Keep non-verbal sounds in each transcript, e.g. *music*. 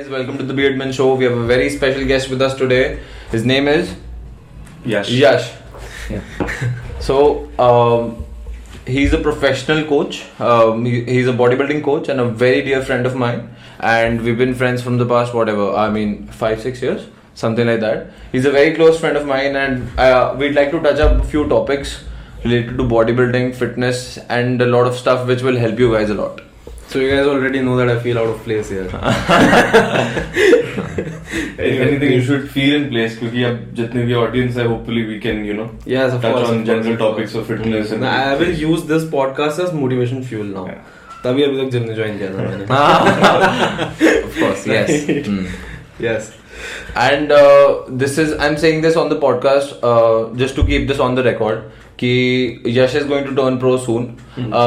guys, welcome to the Beard Men Show. We have a very special guest with us today. His name is Yash. Yash. Yeah. *laughs* so, um, he's a professional coach. Um, he- he's a bodybuilding coach and a very dear friend of mine. And we've been friends from the past, whatever, I mean, five, six years, something like that. He's a very close friend of mine, and uh, we'd like to touch up a few topics related to bodybuilding, fitness, and a lot of stuff which will help you guys a lot. So you guys already know that I feel out of place here. *laughs* If anything, you should feel in place क्योंकि अब जितने भी audience है, hopefully we can, you know, Yes, of touch course. on of general course, of topics course. of fitness and. Now, I will use this podcast as motivation fuel now. Yeah. तभी अभी तक gym नहीं join किया था मैंने. *laughs* of course, yes. Mm. Yes. And uh, this is I'm saying this on the podcast uh, just to keep this on the record. कि Yash is going to turn pro soon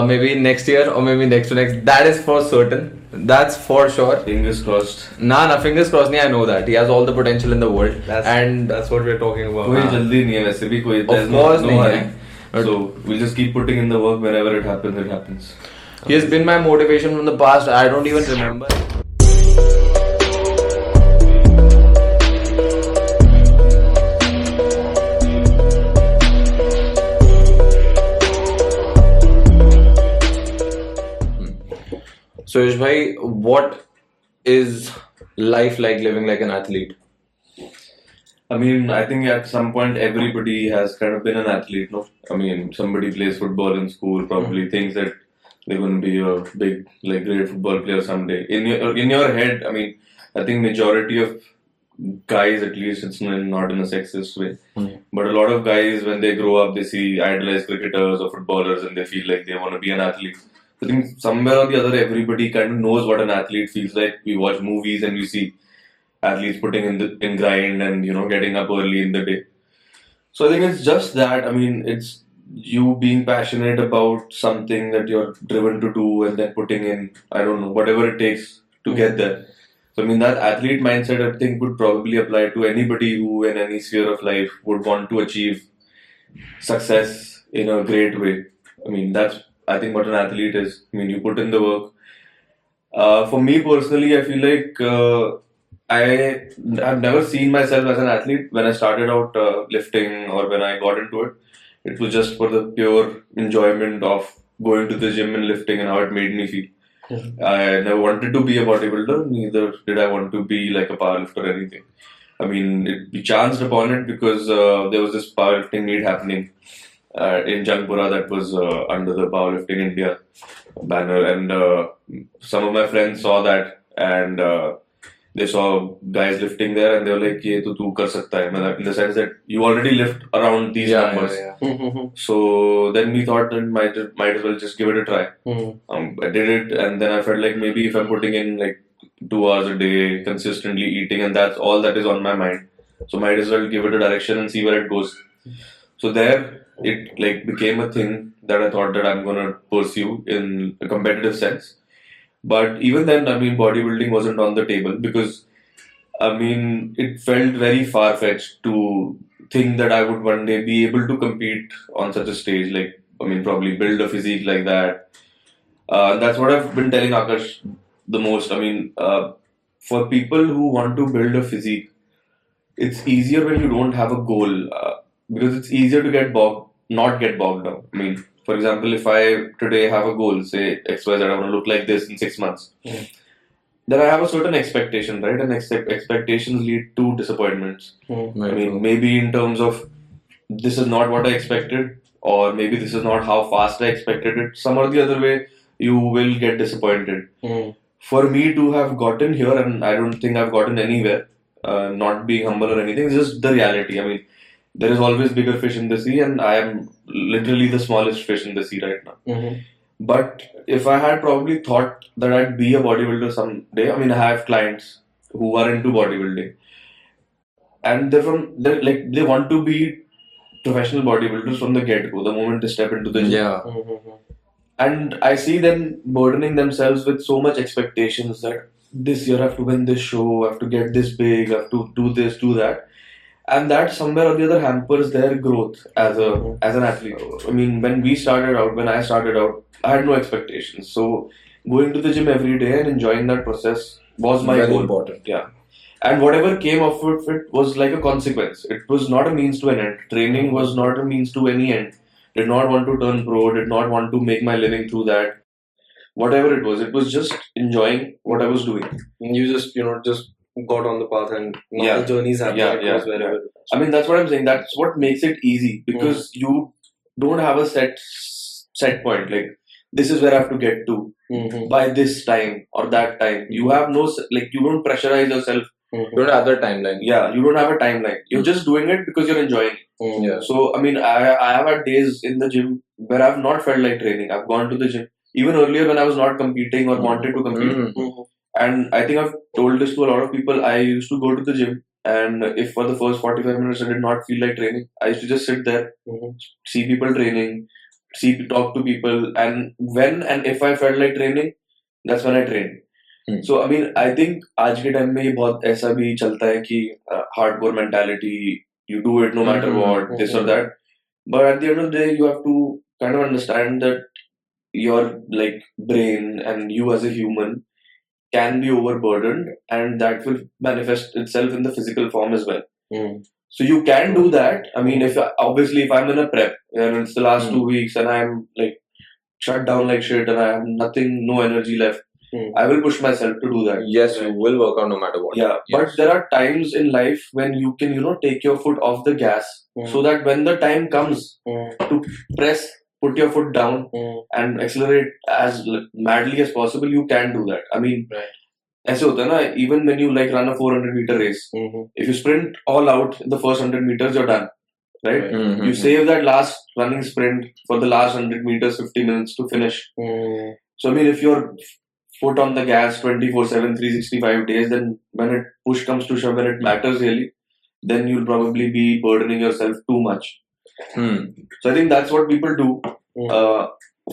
maybe next year और maybe next to next that is for certain that's for sure fingers crossed ना ना fingers cross नहीं I know that he has all the potential in the world and that's what we are talking about कोई जल्दी नहीं है वैसे भी कोई ऑफ़ कोर्स नहीं है. So we'll just keep putting in the work whenever it happens it happens. he has been my motivation from the past. I don't even remember. So, bhai, what is life like living like an athlete? I mean, I think at some point everybody has kind of been an athlete, no? I mean, somebody plays football in school, probably hmm. thinks that they're going to be a big, like, great football player someday. In your in your head, I mean, I think majority of guys, at least, it's not not in a sexist way, hmm. but a lot of guys when they grow up, they see idolized cricketers or footballers, and they feel like they want to be an athlete. I think somewhere or the other, everybody kind of knows what an athlete feels like. We watch movies and we see athletes putting in the in grind and you know getting up early in the day. So I think it's just that. I mean, it's you being passionate about something that you're driven to do and then putting in I don't know whatever it takes to get mm-hmm. there. So I mean that athlete mindset I think would probably apply to anybody who in any sphere of life would want to achieve success in a great way. I mean that's I think what an athlete is. I mean you put in the work. Uh, for me personally, I feel like uh, I have never seen myself as an athlete when I started out uh, lifting or when I got into it. It was just for the pure enjoyment of going to the gym and lifting and how it made me feel. I never wanted to be a bodybuilder, neither did I want to be like a powerlifter or anything. I mean, it, we chanced upon it because uh, there was this powerlifting need happening uh, in Jangpura that was uh, under the Powerlifting India banner, and uh, some of my friends saw that and uh, they saw guys lifting there, and they were like, "Ye to tu kar sakta hai," in the sense that you already lift around these yeah, numbers. Yeah, yeah. Mm-hmm. so then we thought that might might as well just give it a try. Hmm. Um, I did it, and then I felt like maybe if I'm putting in like two hours a day consistently eating, and that's all that is on my mind. So might as well give it a direction and see where it goes. So there, it like became a thing that I thought that I'm gonna pursue in a competitive sense. But even then, I mean, bodybuilding wasn't on the table because, I mean, it felt very far fetched to think that I would one day be able to compete on such a stage. Like, I mean, probably build a physique like that. Uh, that's what I've been telling Akash the most. I mean, uh, for people who want to build a physique, it's easier when you don't have a goal uh, because it's easier to get bogged, not get bogged down. I mean, for example, if I today have a goal, say X, Y, Z, I want to look like this in six months, Yeah. then I have a certain expectation, right? And ex- expectations lead to disappointments. Mhm. I mean, maybe in terms of this is not what I expected, or maybe this is not how fast I expected it. Some or the other way, you will get disappointed. Mhm. For me to have gotten here, and I don't think I've gotten anywhere, uh, not being humble or anything, it's just the reality. I mean, there is always bigger fish in the sea, and I am literally the smallest fish in the sea right now. Mhm. But if I had probably thought that I'd be a bodybuilder someday, I mean, I have clients who are into bodybuilding, and they're from they're like they want to be professional bodybuilders from the get go. The moment they step into the gym, Yeah. Mhm. and I see them burdening themselves with so much expectations that this year I have to win this show, I have to get this big, I have to do this, do that, and that somewhere or the other hampers their growth as a mm-hmm. as an athlete. I mean, when we started out, when I started out, I had no expectations. So going to the gym every day and enjoying that process was my Very goal. important. Yeah. And whatever came of it, it was like a consequence. It was not a means to an end. Training was not a means to any end. Did not want to turn pro, did not want to make my living through that. Whatever it was, it was just enjoying what I was doing. You just you know just got on the path and now Yeah. the journey's happening. Yeah, it yeah, wherever. I mean, that's what I'm saying. That's what makes it easy because you don't have a set set point. Like this is where I have to get to Mhm. by this time or that time. You have no like you don't pressurize yourself. Mhm. You don't have a timeline. Yeah, you don't have a timeline. You're just doing it because you're enjoying it. Mhm. Yeah. So I mean, I I have had days in the gym where I've not felt like training. I've gone to the gym even earlier when I was not competing or wanted to compete. Mhm. Mhm. And I think I've told this to a lot of people. I used to go to the gym, and if for the first 45 minutes I did not feel like training, I used to just sit there, Mhm. see people training, see talk to people, and when and if I felt like training, that's when I trained. Hmm. So I mean, I think आज के time में ये बहुत ऐसा भी चलता है कि hardcore mentality, you do it no matter Mhm. what, this or Mhm. that. But at the end of the day, you have to kind of understand that your like brain and you as a human can be overburdened and that will manifest itself in the physical form as well Mhm. so you can do that i mean if obviously if i'm in a prep and it's the last Hmm. two weeks and i'm like shut down like shit and i have nothing no energy left Hmm. i will push myself to do that Yes, you will work out no matter what. yeah Yes. but there are times in life when you can you know take your foot off the gas Hmm. so that when the time comes Mhm. to press put your foot down Mhm. and accelerate as l- madly as possible, you can do that. I mean, Right. ऐसे होता है ना even when you like run a 400 meter race, Mhm. if you sprint all out in the first 100 meters, you're done, right? Mhm. You save that last running sprint for the last 100 meters, 50 minutes to finish. Mhm. So I mean, if you're foot on the gas 24/7, 365 days, then when it push comes to shove, when it matters really, then you'll probably be burdening yourself too much. Hmm. So I think that's what people do. Mm. Uh,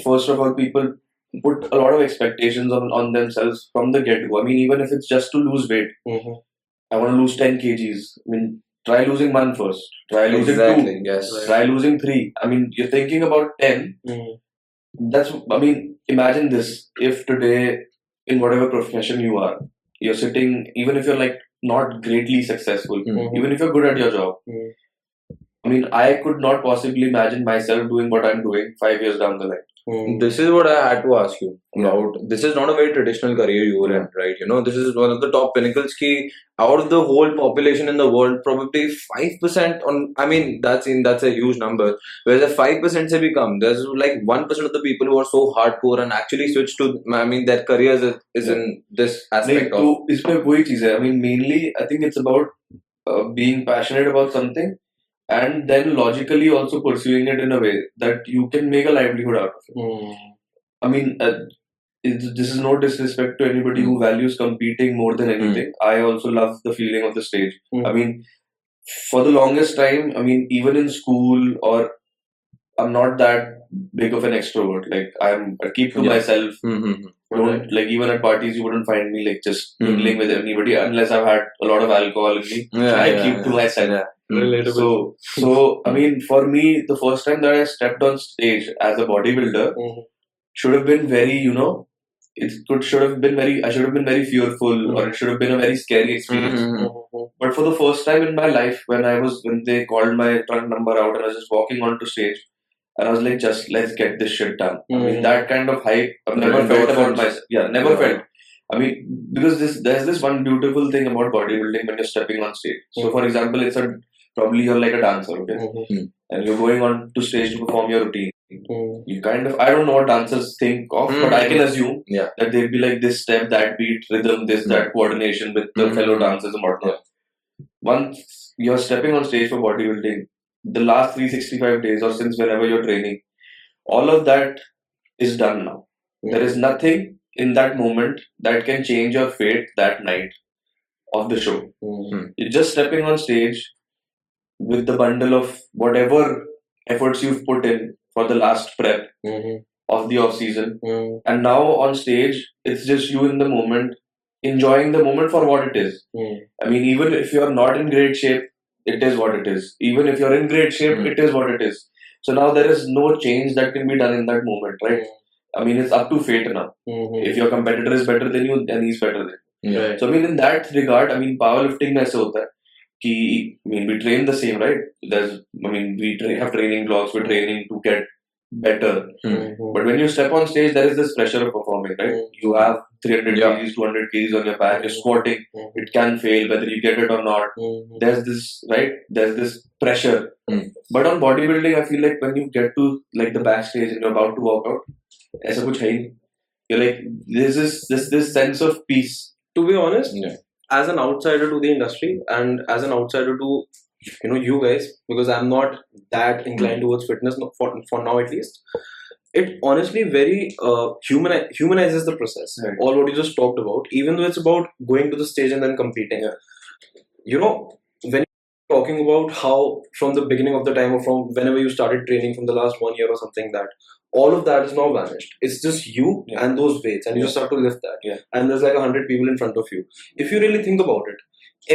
first of all, people put a lot of expectations on, on themselves from the get go. I mean, even if it's just to lose weight, Mhm. I want to lose 10 kgs. I mean, try losing one first. Try losing Exactly. two. Yes. Try losing three. I mean, you're thinking about 10. Mhm. That's, I mean, imagine this. If today, in whatever profession you are, you're sitting, even if you're like not greatly successful, Mhm. even if you're good at your job, Mhm. I mean, I could not possibly imagine myself doing what I'm doing five years down the line. Mm. This is what I had to ask you about. Yeah. This is not a very traditional career you were in, right? You know, this is one of the top pinnacles Key out of the whole population in the world, probably five percent on I mean that's in that's a huge number. Whereas five percent say become there's like one percent of the people who are so hardcore and actually switch to I mean their careers is, is yeah. in this aspect like, of. To, I mean mainly I think it's about uh, being passionate about something and then logically also pursuing it in a way that you can make a livelihood out of it Mhm. i mean uh, this is no disrespect to anybody who values competing more than anything i also love the feeling of the stage Mm. i mean for the longest time i mean even in school or i'm not that big of an extrovert like i'm i keep to Yeah. myself Mm-hmm. don't like even at parties you wouldn't find me like just mingling with anybody unless I've had a lot of alcohol in me. Yeah, I yeah, keep to myself. Yeah. Mm. Relatable. So so I mean for me the first time that I stepped on stage as a bodybuilder Mhm. should have been very, you know, it could should have been very I should have been very fearful or it should have been a very scary experience. Mhm. Mhm. But for the first time in my life when I was when they called my trunk number out and I was just walking onto stage and I was like, just let's get this shit done. I mean that kind of hype I've never felt about myself. Yeah, never Yeah. felt. I mean, because this there's this one beautiful thing about bodybuilding when you're stepping on stage. So, for example, it's a probably you're like a dancer, okay, Mhm. and you're going on to stage to perform your routine. Mhm. You kind of I don't know what dancers think of, but I can assume Yeah. that they'd be like this step, that beat, rhythm, this, that coordination with the fellow dancers and whatnot. Once you're stepping on stage for bodybuilding, the last 365 days or since whenever you're training, all of that is done now. There is nothing in that moment that can change your fate that night of the show. Mhm. You're just stepping on stage with the bundle of whatever efforts you've put in for the last prep Mhm. of the off season. Mhm. And now on stage, it's just you in the moment, enjoying the moment for what it is. Mhm. I mean, even if you're not in great shape, it is what it is. Even if you're in great shape, Mm. it is what it is. So now there is no change that can be done in that moment, right? I mean, it's up to fate now. Mhm. If your competitor is better than you, then he's better than you. Yeah. So I mean, in that regard, I mean, powerlifting में ऐसे होता है key, I mean, we train the same, right? There's, I mean, we tra- have training blocks, we're training to get better. Mm-hmm. But when you step on stage, there is this pressure of performing, right? Mm-hmm. You have 300 yeah. kgs, 200 kgs on your back, you're hmm. squatting, mm-hmm. it can fail whether you get it or not. Hmm. There's this, right? There's this pressure. But on bodybuilding, I feel like when you get to like the backstage and you're about to walk out, aisa kuch hai you're like, this is this this sense of peace. To be honest, yeah as an outsider to the industry and as an outsider to you know you guys because i'm not that inclined towards fitness for, for now at least it honestly very uh, human humanizes the process. Right. all what you just talked about even though it's about going to the stage and then competing. You know when you're talking about how from the beginning of the time or from whenever you started training from the last one year or something that all of that is now vanished it's just you Yeah. and those weights and you Yeah. just have to lift that Yeah. and there's like a hundred people in front of you if you really think about it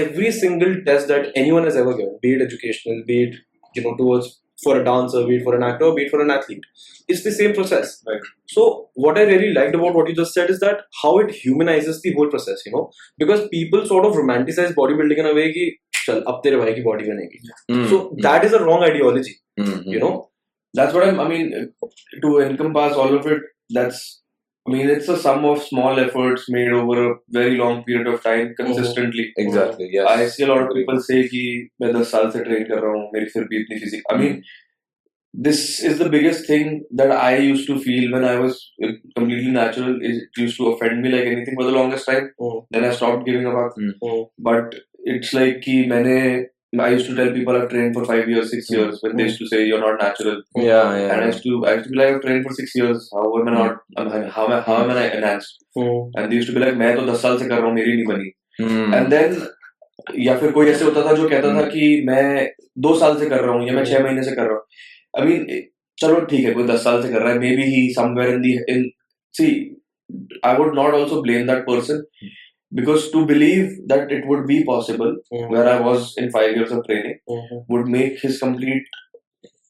every single test that anyone has ever given be it educational be it you know towards for a dancer be it for an actor be it for an athlete it's the same process Right. so what i really liked about what you just said is that how it humanizes the whole process you know because people sort of romanticize bodybuilding in a way कि चल अब तेरे भाई की body बनेगी Mm. so that is a wrong ideology Mm. you know That's what I'm. I mean, to encompass all of it, that's. I mean, it's a sum of small efforts made over a very long period of time consistently. Exactly. Yes. I see a lot of people say कि मैं 10 साल से train कर रहा हूँ मेरी फिर भी इतनी physique. I mean, this is the biggest thing that I used to feel when I was uh, completely natural. It used to offend me like anything for the longest time. Mm. Then I stopped giving a fuck. Mm. But it's like कि मैंने I used to tell people I've trained for five years, six Mm. years when they used to say you're not natural. Yeah. yeah. And I used to, I used to be like, I've trained for six years. How am I not? How am I? How am I enhanced? Mm. And they used to be like, मैं तो दस साल से कर रहा हूँ, मेरी नहीं बनी. Mm. एंड देन या फिर कोई ऐसे होता था जो कहता था कि मैं दो साल से कर रहा हूँ या मैं छह महीने से कर रहा हूँ आई मीन चलो ठीक है कोई दस साल से कर रहा है maybe he somewhere in the in see I would not also blame that person because to believe that it would be possible mm-hmm. where I was in five years of training mm-hmm. would make his complete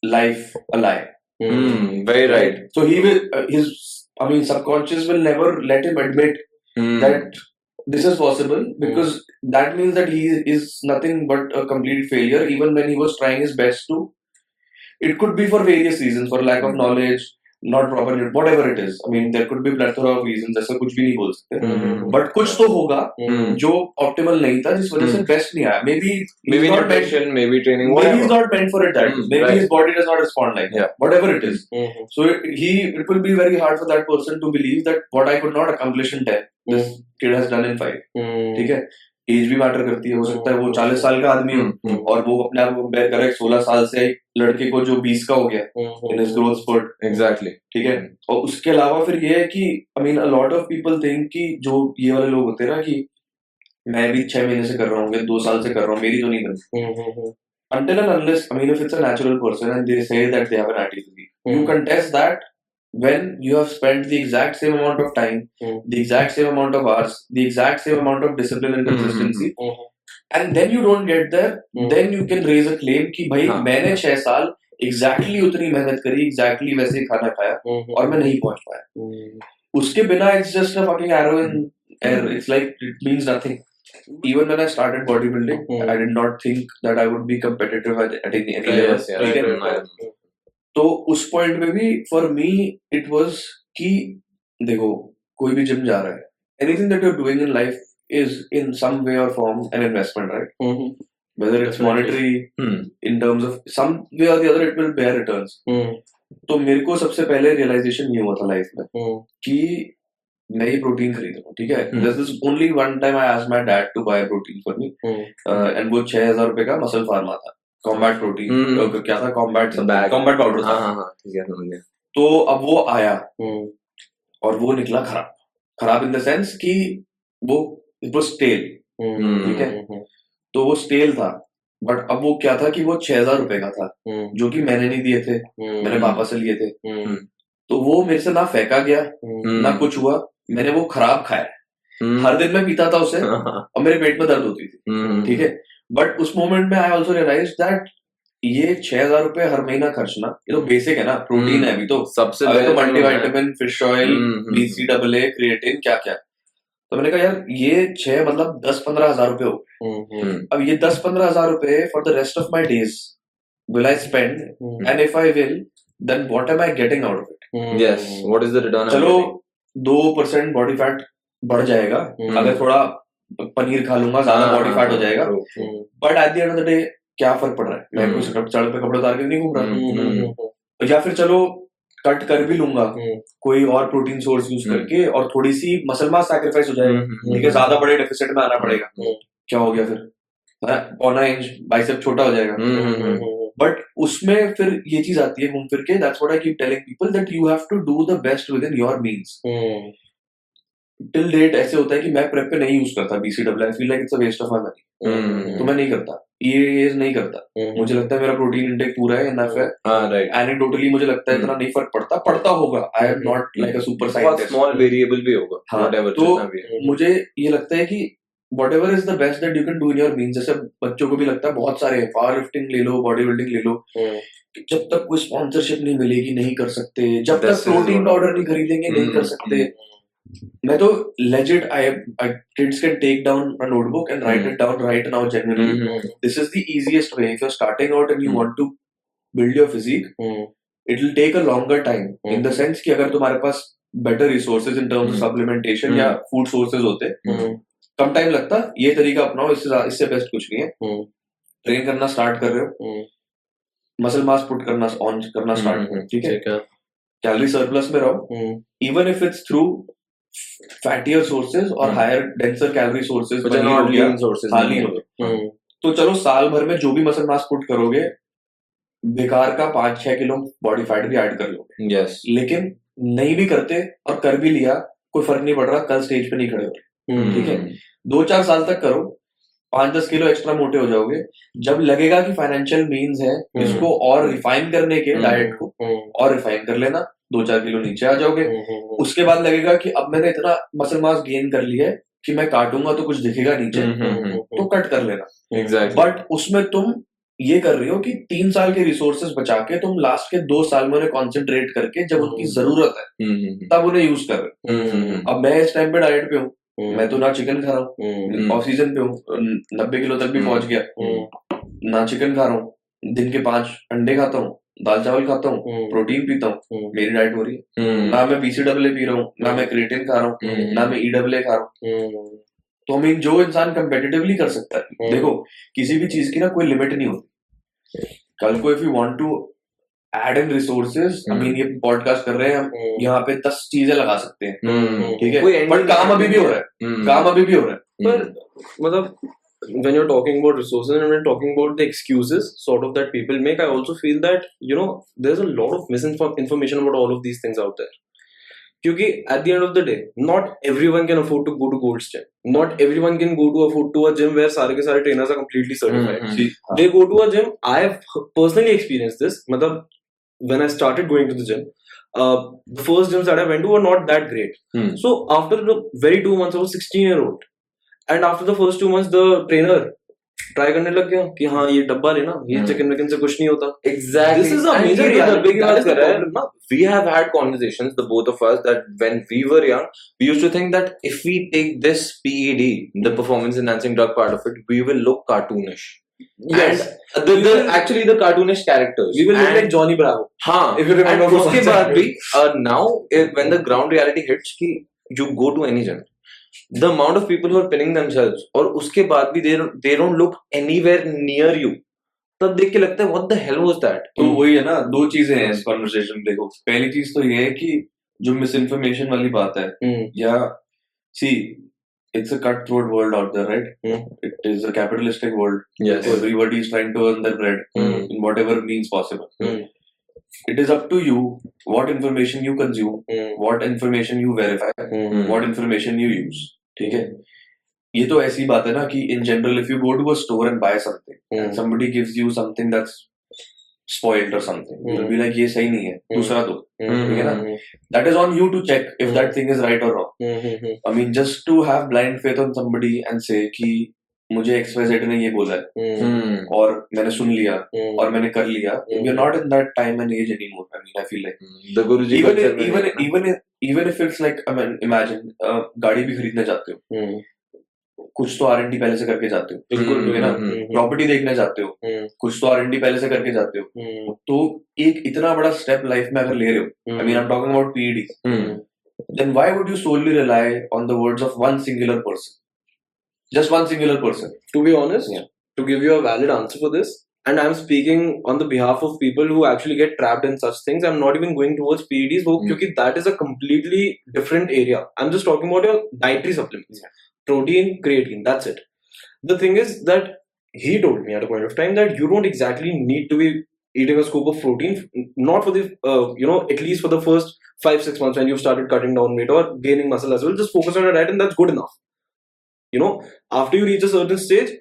life a lie. Mm-hmm. Mm, very right. So he will uh, his I mean subconscious will never let him admit mm. that this is possible mm-hmm. because mm. that means that he is nothing but a complete failure even when he was trying his best to. It could be for various reasons for lack of knowledge, not proper whatever it is i mean there could be plethora of reasons ऐसा कुछ भी नहीं बोल सकते Mm. But कुछ तो होगा Mm. जो ऑप्टिमल नहीं था जिस वजह से बेस्ट नहीं आया may be Maybe nutrition, maybe training, maybe whatever. he's not meant for it that Mm, maybe right. his body does not respond like Yeah. that whatever it is Mhm. so it, he it will be very hard for that person to believe that what I could not accomplish in 10 this kid has done in 5 Mm. ठीक है as भी matter करती है हो सकता है वो चालीस साल का आदमी हो हम्म, और वो अपने आप को कंपेयर करे सोलह साल से लड़के को जो बीस का हो गया. In his growth spurt Exactly. ठीक है और उसके अलावा फिर ये है कि I mean a lot of people think कि जो ये वाले लोग होते हैं ना कि मैं भी छह महीने से कर रहा हूँ या दो साल से कर रहा हूँ मेरी तो नहीं बनी Mhm. until and unless I mean if it's a natural person and they say that they have an attitude, you Mm. contest that when you have spent the exact same amount of time, Mm. the exact same amount of hours, the exact same amount of discipline and Mm, mm, consistency, Mhm. and then you don't get there, Mm. then you can raise a claim कि भाई हाँ. मैंने छह साल exactly उतनी मेहनत करी exactly वैसे ही खाना खाया Mhm. और मैं नहीं पहुंच पाया Mhm. उसके बिना it's just a fucking arrow in air it's like it means nothing even when I started bodybuilding Mm. I did not think that I would be competitive at, at any, any level Yes, yes. तो उस point में भी for me it was कि देखो कोई भी gym जा रहा है anything that you are doing in life is in some way or form an investment right. Whether it's Definitely. Hmm. In terms of some way or the other it will bear returns Mhm. तो मेरे को सबसे पहले realisation ये हुआ था life में Mhm. कि मैं ये प्रोटीन खरीद रहा हूँ ठीक है Hmm. This is only one time I asked my dad to buy protein for me. And वो छह हज़ार रुपए का मसल फार्मा था कॉम्बैट प्रोटीन Hmm. क्या था? कॉम्बैट कॉम्बैट पाउडर हाँ था। हाँ हाँ ठीक है समझ गया। तो अब वो आया। Mhm. और वो निकला खराब। खराब इन द सेंस कि वो इट वाज स्टेल. ठीक है। तो वो स्टेल था। बट अब वो क्या था कि वो छह हज़ार रुपए का था. जो कि मैंने नहीं दिए थे. मैंने पापा से लिए थे. तो वो मेरे से ना फेंका गया. ना कुछ हुआ। मैंने वो खराब खाया. हर दिन मैं पीता था उसे। और मेरे पेट में दर्द होती थी. ठीक है? बट उस मोमेंट में आई ऑल्सो रियलाइज़ दैट ये छह हज़ार रुपए हर महीना खर्चना ये तो बेसिक है ना प्रोटीन है अभी तो सबसे अभी तो पहले multivitamin fish oil hmm, hmm. B C double A creatine क्या क्या तो मैंने कहा यार ये छह मतलब दस पंद्रह हज़ार रुपए हो हम्म, Hmm. अब ये दस पंद्रह हज़ार रुपए for the rest of my days will I spend hmm, and if I will then what am I getting out of it Yes. What is the return? I'm चलो दो परसेंट बॉडी फैट बढ़ जाएगा हम्म। अगर थोड़ा पनीर खा लूँगा ज़्यादा हाँ, बॉडी फैट हो जाएगा। But at the end of the day क्या फ़र्क पड़ रहा है? मैं हम्म। कुछ सड़क पे कपड़े उतार के नहीं घूम रहा। हम्म, या फिर चलो कट कर भी लूँगा। हम्म। कोई और प्रोटीन सोर्स यूज़ हम्म। करके और थोड़ी सी मसल मास सैक्रिफाइस हो जाएगा। हम्म, ठीक है ज़्यादा बड़े डेफिसिट में आना पड़ेगा। हम्म। क्या हो गया फिर? हाँ, पौना इंच बाइसेप छोटा हो जाएगा। हम्म, हम्म, हम्म. बट उसमें फिर ये चीज़ आती है घूम फिर के। That's what I keep telling people that you have to do the best within your means till date ऐसे होता है कि मैं प्रेप पे नहीं यूज़ करता B C W I feel like it's a waste of my money hmm. तो मैं नहीं करता। ये ये नहीं करता। मुझे लगता है मेरा प्रोटीन इंटेक पूरा है इनफ है। हाँ. एनेक्डोटली मुझे लगता है इतना नहीं फ़र्क पड़ता। पड़ता होगा। I am not like a super scientist small variable भी होगा. हाँ, तो- है. मुझे ये लगता है कि whatever is the best that you can do in your means जैसे बच्चों को भी लगता है बहुत सारे पावर लिफ्टिंग ले लो बॉडी बिल्डिंग ले। लो जब तक कोई स्पॉन्सरशिप नहीं मिलेगी नहीं कर सकते। जब तक प्रोटीन पाउडर नहीं खरीदेंगे नहीं कर हम्म, सकते। मैं तो legit I kids can take down a notebook and write it down right now generally this is the easiest way if you are starting out and you want to build your physique it will take a longer time in the sense कि अगर तुम्हारे पास better resources in terms of supplementation या hmm. Food sources होते hmm. कम time लगता ये तरीका अपनाओ इससे इससे बेस्ट कुछ नहीं है। hmm. ट्रेन करना स्टार्ट कर रहे हो। मसल मास पुट करना ऑन करना स्टार्ट ठीक है? कैलोरी सरप्लस में रहो। Even if it's through fattier sources or Hmm. Higher denser calorie sources Which are not lean sources. हाँ, lean हो गए। तो चलो साल भर में जो भी मसल मास पुट करोगे बेकार का पाँच छह किलो बॉडी फैट भी ऐड कर लोगे Yes. लेकिन नहीं भी करते और कर भी लिया कोई फ़र्क नहीं पड़ रहा कल स्टेज पे नहीं खड़े हो रहे ठीक है दो चार साल तक करो पाँच दस किलो एक्स्ट्रा मोटे हो जाओगे जब लगेगा कि फाइनेंशियल मीन्स है इसको और रिफाइन करने के। डाइट को और रिफाइन कर लेना दो चार किलो नीचे आ जाओगे उसके बाद लगेगा कि अब मैंने इतना मसल मास गेन कर लिया है कि मैं काटूँगा तो कुछ दिखेगा नीचे हम्म, हम्म, हम्म. तो कट कर लेना Exactly. बट उसमें तुम ये कर रही हो कि तीन साल के रिसोर्सेज बचा के तुम लास्ट के दो साल में उन्हें कॉन्सेंट्रेट करके जब उनकी ज़रूरत है हम्म, हम्म, तब उन्हें यूज़ कर रहे हम्म, हम्म, हम्म. हो अब मैं इस टाइम पे डाइट पे हूँ मैं तो ना चिकन खा रहा हूँ हम्म. ऑफ़ सीज़न पे हूँ नब्बे किलो तक भी हम्म. पहुँच गया ना चिकन खा रहा हूँ दिन के पाँच अंडे खाता हूँ दाल चावल खाता हूँ प्रोटीन पीता हूँ मेरी डाइट हो रही है। हम्म. ना मैं बीसीडब्ल्यू पी रहा हूँ ना मैं क्रिएटिन खा रहा हूँ हम्म. ना मैं ईडब्ल्यू खा रहा हूँ। तो मीन जो इंसान कंपेटिटिवली कर सकता है हम्म. देखो किसी भी चीज़ की ना कोई लिमिट नहीं होती। कल को if you want to add in resources I mean ये पॉडकास्ट कर रहे हैं हम यहाँ पे दस चीज़ें लगा सकते हैं। हम्म. ठीक है? बट काम अभी भी हो। रहा है। हम्म. काम अभी भी हो रहा है। पर मतलब when you're talking about resources and when talking about the excuses sort of that people make i also feel that you know there's a lot of misinformation about all of these things out there क्योंकि at the end of the day not everyone can afford to go to gold's gym not everyone can go to afford to a gym where सारे के सारे trainers are completely certified hmm. See, they go to a gym i have personally experienced this matlab when i started going to the gym uh, the first gyms that i went to were not that great Hmm. so after the very two months i was 16 year old And after the first two months the trainer try करने लग गया कि हाँ ये डब्बा लेना ये hmm. Chicken विकन से कुछ नहीं होता। Exactly this is a major big कर रहा है ना। We have had conversations the both of us that when we were young we used to think that if we take this PED the performance enhancing drug part of it we will look cartoonish Yes, and the, the actually the cartoonish characters. We will and, look like Johnny Bravo. हाँ, if you remember. *laughs* उसके बाद भी uh, now when the ground reality hits कि you go to any gym the amount of people are pinning themselves और उसके बाद भी there there own look anywhere near you तब देख के लगता है what the hell was that तो वही है ना दो चीज़ें हैं इस कॉन्वर्सेशन देखो। पहली चीज़ तो ये है कि जो मिस इन्फॉर्मेशन वाली बात है हम्म। या see it's a cut throat world out there right it is a capitalistic world everybody is trying to earn their bread in whatever means possible it is up to you what information you consume Hmm. what information you verify Hmm. what information you use ठीक है ये तो ऐसी बात है ना कि in general if you go to a store and buy something Hmm. and somebody gives you something that's spoiled or something mm. you'll Hmm. be like ये सही नहीं है Hmm. दूसरा दो Hmm. ठीक है ना that is on you to check if that thing is right or wrong Hmm. Hmm. I mean just to have blind faith on somebody and say कि मुझे एक्स वाई जेड ने ये बोला है. Hmm. और मैंने सुन लिया Hmm. और मैंने कर लिया. We are not in that time and age anymore I mean I feel like The Guruji even culture में even नहीं है even even if it's like I mean imagine uh, गाड़ी भी खरीदने जाते हो Hmm. कुछ तो आर एन डी पहले से करके जाते हो बिल्कुल. है ना. प्रॉपर्टी देखने जाते हो. कुछ तो आर एन डी पहले से करके जाते हो. तो एक इतना बड़ा स्टेप लाइफ में अगर ले रहे हो I mean I am talking about PED then why would you solely rely on the words of one singular person just one singular person to be honest, Yeah. to give you a valid answer for this, and I'm speaking on the behalf of people who actually get trapped in such things. I'm not even going towards PEDs, because that is a completely different area. I'm just talking about your dietary supplements, protein, creatine. That's it. The thing is that he told me at a point of time that you don't exactly need to be eating a scoop of protein, not for the uh, you know at least for the first five six months when you've started cutting down weight or gaining muscle as well. Just focus on your diet, and that's good enough you know after you reach a certain stage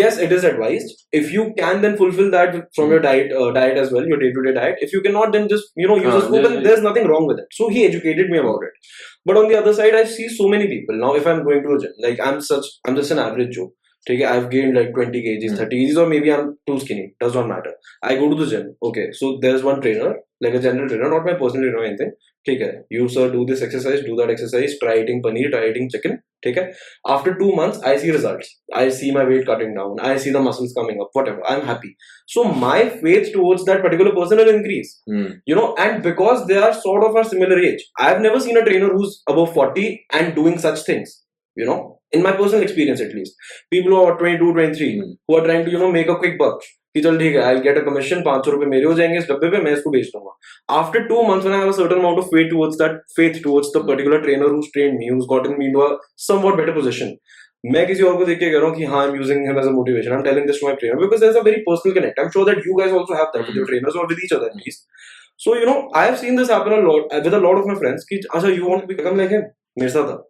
yes it is advised if you can then fulfill that from your diet uh, diet as well your day-to-day diet if you cannot then just you know use Ah, a scoop yeah, and there's nothing wrong with it so he educated me about it but on the other side i see so many people now if i'm going to a gym like i'm such i'm just an average joe Okay, I've gained like 20 kgs, Hmm. 30 kgs, or maybe I'm too skinny. Does not matter. I go to the gym. Okay, so there's one trainer, like a general trainer, not my personal trainer or anything. ठीक है you sir do this exercise do that exercise try eating paneer try eating chicken ठीक है after two months i see results i see my weight cutting down i see the muscles coming up whatever i'm happy so my faith towards that particular person will increase Hmm. you know and because they are sort of a similar age i've never seen a trainer who's above 40 and doing such things you know in my personal experience at least people who are 22 23 Hmm. who are trying to you know make a quick buck कि चल ठीक है I get a commission पाँच सौ रुपए मेरे हो जाएँगे इस डब्बे पे, मैं इसको भेज दूँगा। After two month when I have a certain amount of faith towards that faith towards the particular trainer who train me who got in me to a somewhat better position मैं किसी और को देख के कह रहा हूँ कि हाँ I am using him as a motivation I am telling this to my trainer because there is a very personal connect I am sure that you guys also have that with your trainers और with each other at least so you know I have seen this happen a lot with a lot of my friends कि अच्छा you want to become like him मेरे साथ था।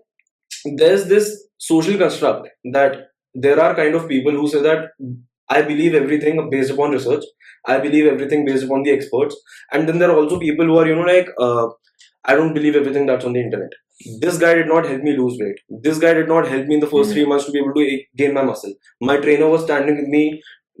there's this social construct that there are kind of people who say that i believe everything based upon research. I believe everything based upon the experts. And then there are also people who are you know like uh, i don't believe everything that's on the internet. This guy did not help me lose weight. This guy did not help me in the first Hmm. three months to be able to gain my muscle. My trainer was standing with me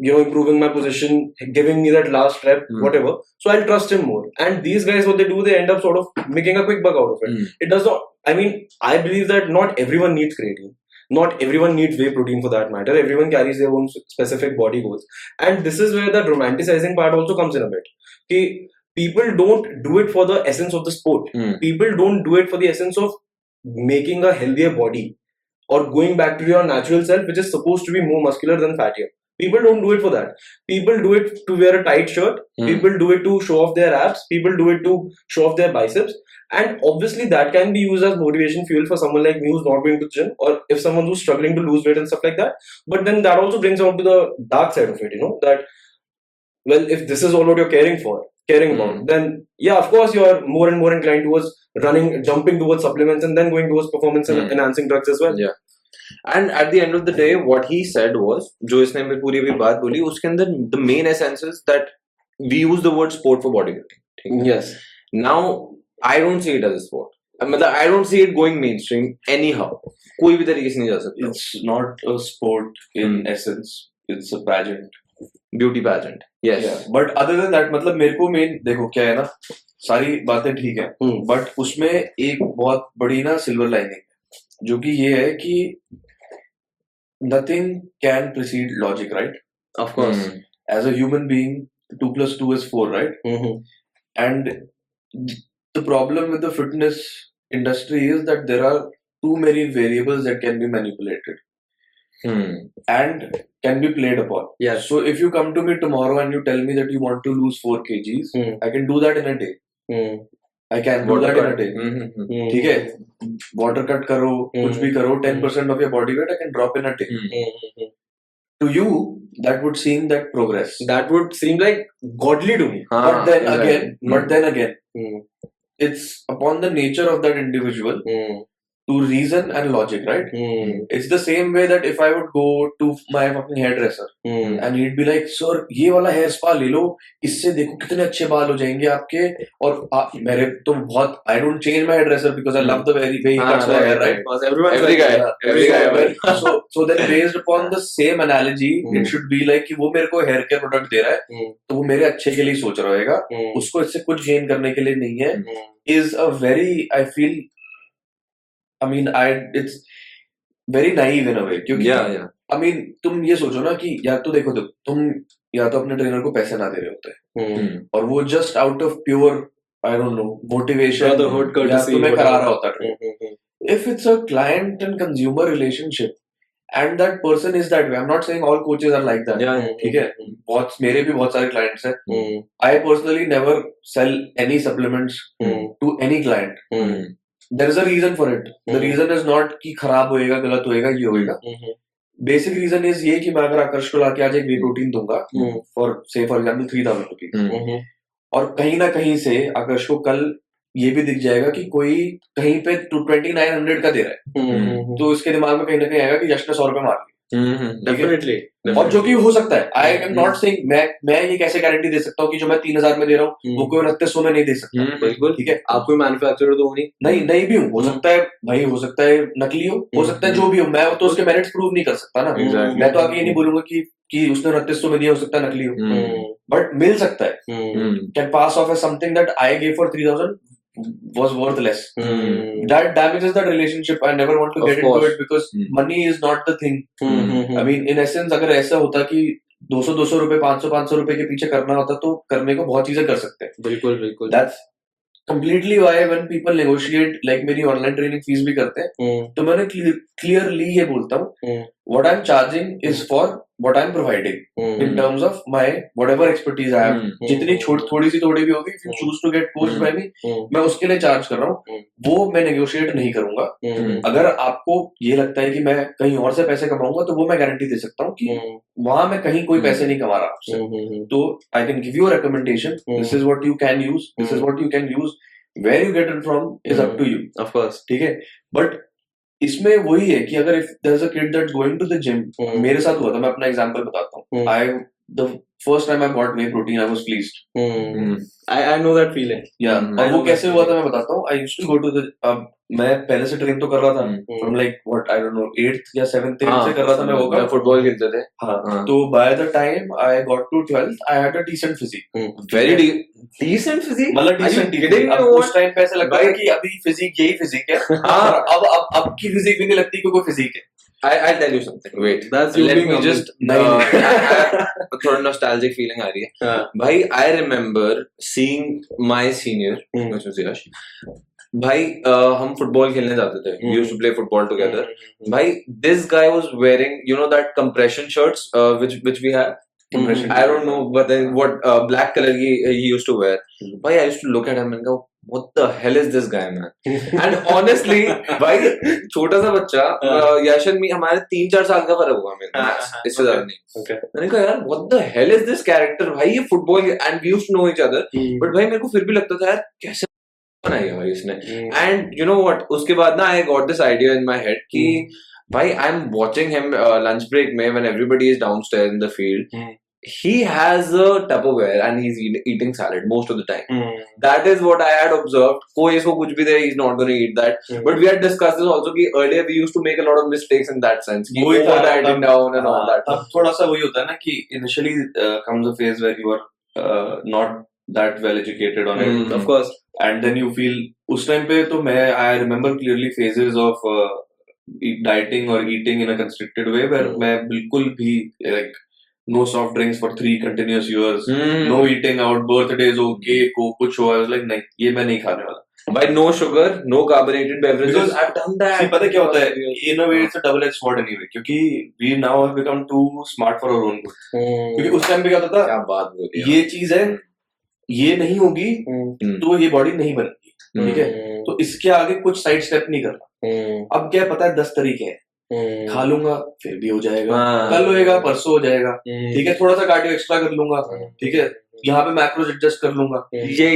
you know improving my position giving me that last rep Hmm. whatever. So i'll trust him more. And these guys what they do they end up sort of making a quick buck out of it. Hmm. it does not i mean i believe that not everyone needs creatine. Not everyone needs whey protein for that matter. Everyone carries their own specific body goals. And this is where that romanticizing part also comes in a bit. Okay, people don't do it for the essence of the sport. Hmm. people don't do it for the essence of making a healthier body or going back to your natural self which is supposed to be more muscular than fattier people don't do it for that people do it to wear a tight shirt Hmm. people do it to show off their abs people do it to show off their biceps and obviously that can be used as motivation fuel for someone like me who's not going to the gym or if someone who's struggling to lose weight and stuff like that but then that also brings out to the dark side of it you know that well if this is all what you're caring for caring about Hmm. then yeah of course you are more and more inclined towards running jumping towards supplements and then going towards performance Hmm. enhancing drugs as well Yeah. And at the end of the day what he said was जो इसने हमें पूरी भी बात बोली उसके अंदर the main essence is that we use the word sport for body building yes now I don't see it as a sport मतलब I don't see it going mainstream anyhow कोई भी तरीके से नहीं जा सकता। It's not a sport in essence it's a pageant beauty pageant yes but other than that मतलब मेरे को मेन देखो क्या है ना? सारी बातें ठीक है बट उसमें एक बहुत बड़ी ना सिल्वर लाइनिंग जो कि ये है कि nothing can precede logic right of course Hmm. As a human being two plus two is four right Mhm. and the problem with the fitness industry is that there are too many variables that can be manipulated Hmm. and can be played upon. yes So if you come to me tomorrow and you tell me that you want to lose 4 kgs, Hmm. I can do that in a day. Hmm. I can water cut day ठीक है? Water cut करो कुछ भी करो ten percent of your body weight I can drop in a day to you that would seem that progress that would seem like godly to me but then again but then again it's upon the nature of that individual to reason and logic right Hmm. it's the same way that if i would go to my fucking hairdresser Hmm. and he'd be like sir ये वाला hair spa ले लो इससे देखो कितने अच्छे बाल हो जाएँगे आपके और आ, मेरे तो बहुत don't change my hair because I love the very way he हाँ, cuts my hair right Because everyone's Every guy, every guy. so, so then based upon the same analogy Hmm. it should be like कि वो मेरे को hair care product दे रहा है Hmm. तो वो मेरे अच्छे के लिए ही सोच रहा होगा Hmm. उसको इससे कुछ गेन करने के लिए नहीं है Hmm. is a very I feel I mean I it's very naive in a way क्योंकि या या आई मीन तुम ये सोचो ना कि या तो देखो तो तुम या तो अपने ट्रेनर को पैसे ना दे रहे होते। हैं और वो just out of pure I don't know motivation या कर्टेसी तुम्हें करा रहा होता है if it's a client and consumer relationship and that person is that way I am not saying all coaches are like that ठीक है? बहुत मेरे भी बहुत सारे क्लाइंट्स हैं। I personally never sell any supplements to any client any is a reason for it the reason is not reason is not कि खराब होएगा गलत होएगा ये होएगा. बेसिक रीजन इज़ ये कि मैं अगर आकर्ष को लाके आज एक वे प्रोटीन दूँगा. For say for example three thousand rupees. और कहीं ना कहीं से आकर्ष को कल ये भी दिख जाएगा कि कोई कहीं पे टू ट्वेंटी नाइन हंड्रेड का दे रहा है Hmm. तो इसके दिमाग में कहीं ना कहीं आएगा कि यश ने सौ रुपए मार लिए Hmm. और जो कि हो सकता है। I am hmm. Not saying मैं मैं ये कैसे गारंटी दे सकता हूँ कि जो मैं तीन हज़ार में दे रहा हूँ Hmm. वो कोई उनतीस सौ में नहीं दे सकता. बिल्कुल। ठीक है? आप कोई मैन्युफैक्चरर तो नहीं। नहीं नहीं भी हूँ। हो सकता है भाई हो सकता है नकली हो हो सकता है जो भी हो। मैं तो उसके मेरिट्स प्रूव नहीं कर सकता ना। मैं तो आगे ये नहीं बोलूँगा कि कि उसने उनतीस सौ में दिया हो सकता है नकली हो. बट मिल सकता है. Hmm. can pass off as something that I gave for 3000 was worth less. Hmm. That damages that relationship. I never want to Of get course. into it because Hmm. money is not the thing. Mm-hmm. I mean, in essence, अगर ऐसा होता कि 200 200 रुपए 500 500 रुपए के पीछे करना होता तो करने को बहुत चीज़ें कर सकते हैं बिल्कुल बिल्कुल That's completely why when people negotiate like मेरी ऑनलाइन ट्रेनिंग फ़ीस भी करते हैं Hmm. तो मैंने क्लियरली ये बोलता हूँ Hmm. what I'm charging is for what I'm providing Hmm. in terms of my whatever expertise I have. Hmm. जितनी छोट थोड़ी सी थोड़ी भी होगी if you Hmm. choose to get coached Hmm. by me Hmm. मैं उसके लिए चार्ज कर रहा हूँ Hmm. वो मैं नेगोशिएट नहीं करूँगा Hmm. अगर आपको ये लगता है कि मैं कहीं और से पैसे कमाऊँगा तो वो मैं गारंटी दे सकता हूँ कि Hmm. वहाँ मैं कहीं कोई Hmm. पैसे नहीं कमा रहा आपसे Hmm. Hmm. तो I can give you recommendation Hmm. This is what you can use this is Hmm. What you can use where you get it from is up Hmm. To you Of course. ठीक है but इसमें वही है कि अगर if there is a kid that's going to the gym. मेरे साथ हुआ था मैं अपना एग्जांपल बताता हूँ. I the first time I bought whey protein I was pleased. I I know that feeling. या. और I वो know कैसे that हुआ था मैं बताता हूँ। I used to go to the अब मैं पहले से ट्रेन तो कर रहा था. From like what I don't know 8th या 7th हाँ, से कर रहा था मैं वो फुटबॉल खेलते थे। हाँ। हाँ. तो by the time I got to 12th I had a decent physique very decent physique मतलब डिसेंट kidding me अब उस टाइम पे ऐसा लगता है कि अभी फिजिक यही फिजिक है। हाँ. अब अब अब की फिजिक भी नहीं लगती कि कोई फिजिक है। I, I'll tell you something. Wait. That's you Let me humble. just. थोड़ा nostalgic feeling आ रही है. भाई, I remember seeing my senior, which was Yash. भाई हम फुटबॉल खेलने जाते थे you used to play football together भाई this guy was wearing you know that compression shirts which which we have I don't know but then what black colour की he used to wear भाई I used to look at him and go what the hell is this guy man and honestly भाई छोटा सा बच्चा हाँ। uh, यश मी हमारे 3 4 साल का फ़र्क हुआ मेरे इससे ज़्यादा नहीं मैंने कहा यार what the hell is this character भाई ये football and we used to know each other but भाई मेरे को फिर भी लगता था यार कैसे बनाया भाई इसने? एंड यू नो व्हाट उसके बाद ना I got this idea in my head कि hmm. भाई I am watching him lunch break में when everybody is down in the field he has a Tupperware and he's eat, eating salad most of the time. Hmm. That is what I had observed. कोई इसको कुछ भी दे, he's not going to eat that. Hmm. But we had discussed this also कि earlier we used to make a lot of mistakes in that sense. कि वही था, over dieting तब- down and all हाँ, that. तब थोड़ा सा वही होता है ना कि initially comes a phase where you are uh, not that well educated on it Hmm. Of course. and then you feel उस टाइम पे तो मैं I remember clearly phases of uh, eat- dieting or eating in a constricted way where Hmm. मैं बिल्कुल भी like no soft drinks for three continuous years Hmm. no eating out birthdays okay को कुछ हो I was like नहीं ये मैं नहीं खाने वाला By no sugar, no carbonated beverages. Because- I've done that. See, पता क्या होता है in a way it's a double edged sword anyway क्योंकि we now have become too smart for our own good क्योंकि Hmm. उस time पे क्या होता था क्या बात बोली ये चीज़ है ये नहीं होगी Hmm. तो ये बॉडी नहीं बनेगी Hmm. ठीक है तो इसके आगे कुछ साइड स्टेप नहीं करना Hmm. अब क्या पता है दस तरीके हैं हम्म, हम्म। खा लूँगा फिर भी हो जाएगा। हाँ। कल होएगा परसों हो जाएगा। हम्म। ठीक है थोड़ा सा कार्डियो एक्स्ट्रा कर लूँगा। हम्म। ठीक है यहाँ पे मैक्रोज एडजस्ट कर लूँगा।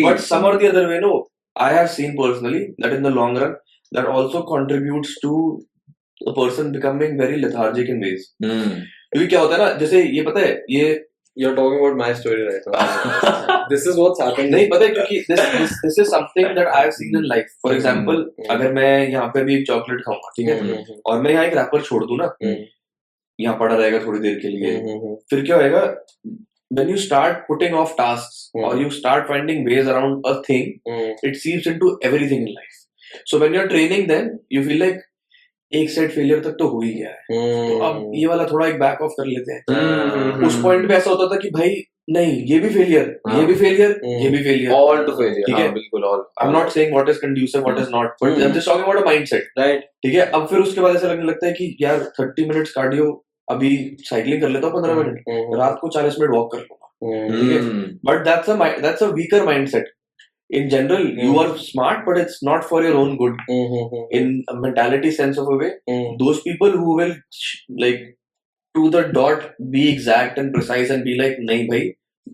But some or the other way no I have seen personally that in the long run that also contribute to person becoming very lethargic in ways क्योंकि क्या होता है ना जैसे ये पता है ये You're talking about my story right now. this is what's happened. नहीं पता है क्योंकि this this this is something that I have seen in life. For example, हम्म। अगर मैं यहाँ पे भी एक चॉकलेट खाऊँगा ठीक है हम्म, हम्म, और मैं यहाँ एक रैपर छोड़ दूँ ना हम्म। यहाँ पड़ा रहेगा थोड़ी देर के लिए हम्म, हम्म, फिर क्या होएगा when you start putting off tasks hmm. or you start finding ways around a thing hmm, it seeps into everything in life. So when you're training, then you feel like एक सेट फेलियर तक तो हो ही गया है तो अब हम्म, ये वाला थोड़ा एक बैक ऑफ़ कर लेते हैं हम्म, उस पॉइंट पे ऐसा होता था कि भाई नहीं ये भी फेलियर हाँ। ये भी फेलियर हम्म। ये भी फेलियर All to failure. ठीक है? हाँ, बिल्कुल all. I am not saying what is conducive what is not but I am just talking about a mindset Right. ठीक है अब फिर उसके बाद ऐसा लगने लगता है कि यार 30 मिनट्स कार्डियो अभी साइकिलिंग कर लेता हूँ 15 मिनट हम्म, रात को 40 मिनट वॉक कर लूँगा हम्म, ठीक है? But that's a that's a weaker mindset in general you Hmm. you are smart but it's not for your own good hmm, hmm, hmm, in a mentality sense of a way hmm, those people who will sh- like to the dot be exact and precise and be like नहीं भाई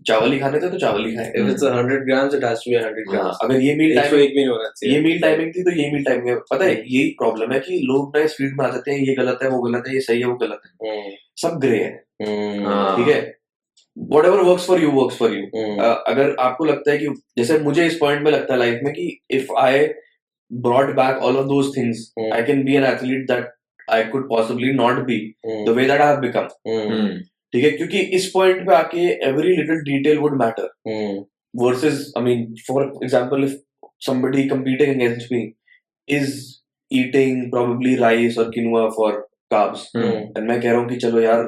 चावल ही खाने थे तो चावल ही खाएँगे If it's a hundred grams, it has to be a hundred हाँ, grams. अगर ये मील टाइमिंग एक भी नहीं होना चाहिए ये मील टाइमिंग थी तो ये मील टाइमिंग है पता है यही प्रॉब्लम है कि लोग ना इस फ़ील्ड में आ जाते हैं ये गलत है वो गलत है ये सही है वो गलत है हम्म, सब ग्रे है हम्म, हाँ। ठीक है whatever work for you work for you अगर आपको लगता है कि जैसे मुझे इस पॉइंट में लगता है लाइफ में कि if I brought back all of those things Hmm. I can be an athlete that I could possibly not be the way that I have become Hmm. ठीक है? क्योंकि इस पॉइंट पे आके every little detail would matter hmm, I mean for for if if somebody competing against me is eating probably rice or quinoa for carbs, Hmm. and मैं कह रहा हूँ कि चलो यार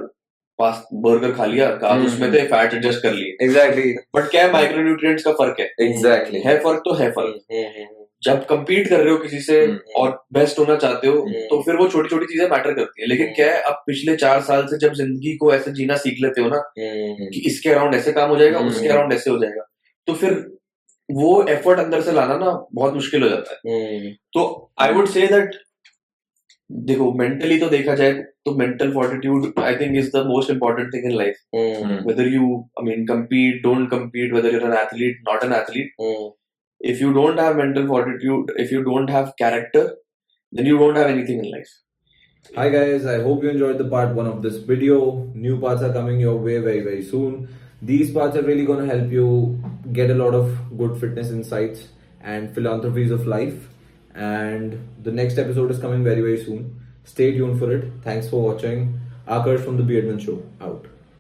बर्गर खा लिया carbs Hmm. उसमें थे फैट एडजस्ट कर लिए Exactly. बट क्या है माइक्रोन्यूट्रिएंट्स का फ़र्क है Exactly. है फ़र्क तो है फ़र्क हम्म, हम्म, जब compete कर रहे हो किसी से. और बेस्ट होना चाहते हो. तो फिर वो छोटी छोटी चीज़ें मैटर करती है लेकिन. क्या है अब पिछले चार साल से जब ज़िंदगी को ऐसे जीना सीख लेते हो ना हम्म, कि इसके अराउंड ऐसे काम हो जाएगा हम्म। उसके अराउंड ऐसे हो जाएगा तो फिर वो एफर्ट अंदर से लाना ना बहुत मुश्किल हो जाता है हम्म, तो आई वुड से दैट देखो मेंटली तो देखा जाए तो mental fortitude I think is the most important thing in life hmm, Hmm. whether you i mean compete don't compete whether you're an athlete not an athlete hmm, if you don't have mental fortitude if you don't have character then you don't have anything in life Hi guys, I hope you enjoyed the part one of this video. New parts are coming your way very very soon. These parts are really going to help you get a lot of good fitness insights and philanthropies of life. And the next episode is coming very very soon. Stay tuned for it. Thanks for watching. Akash from the Beard Men Show out.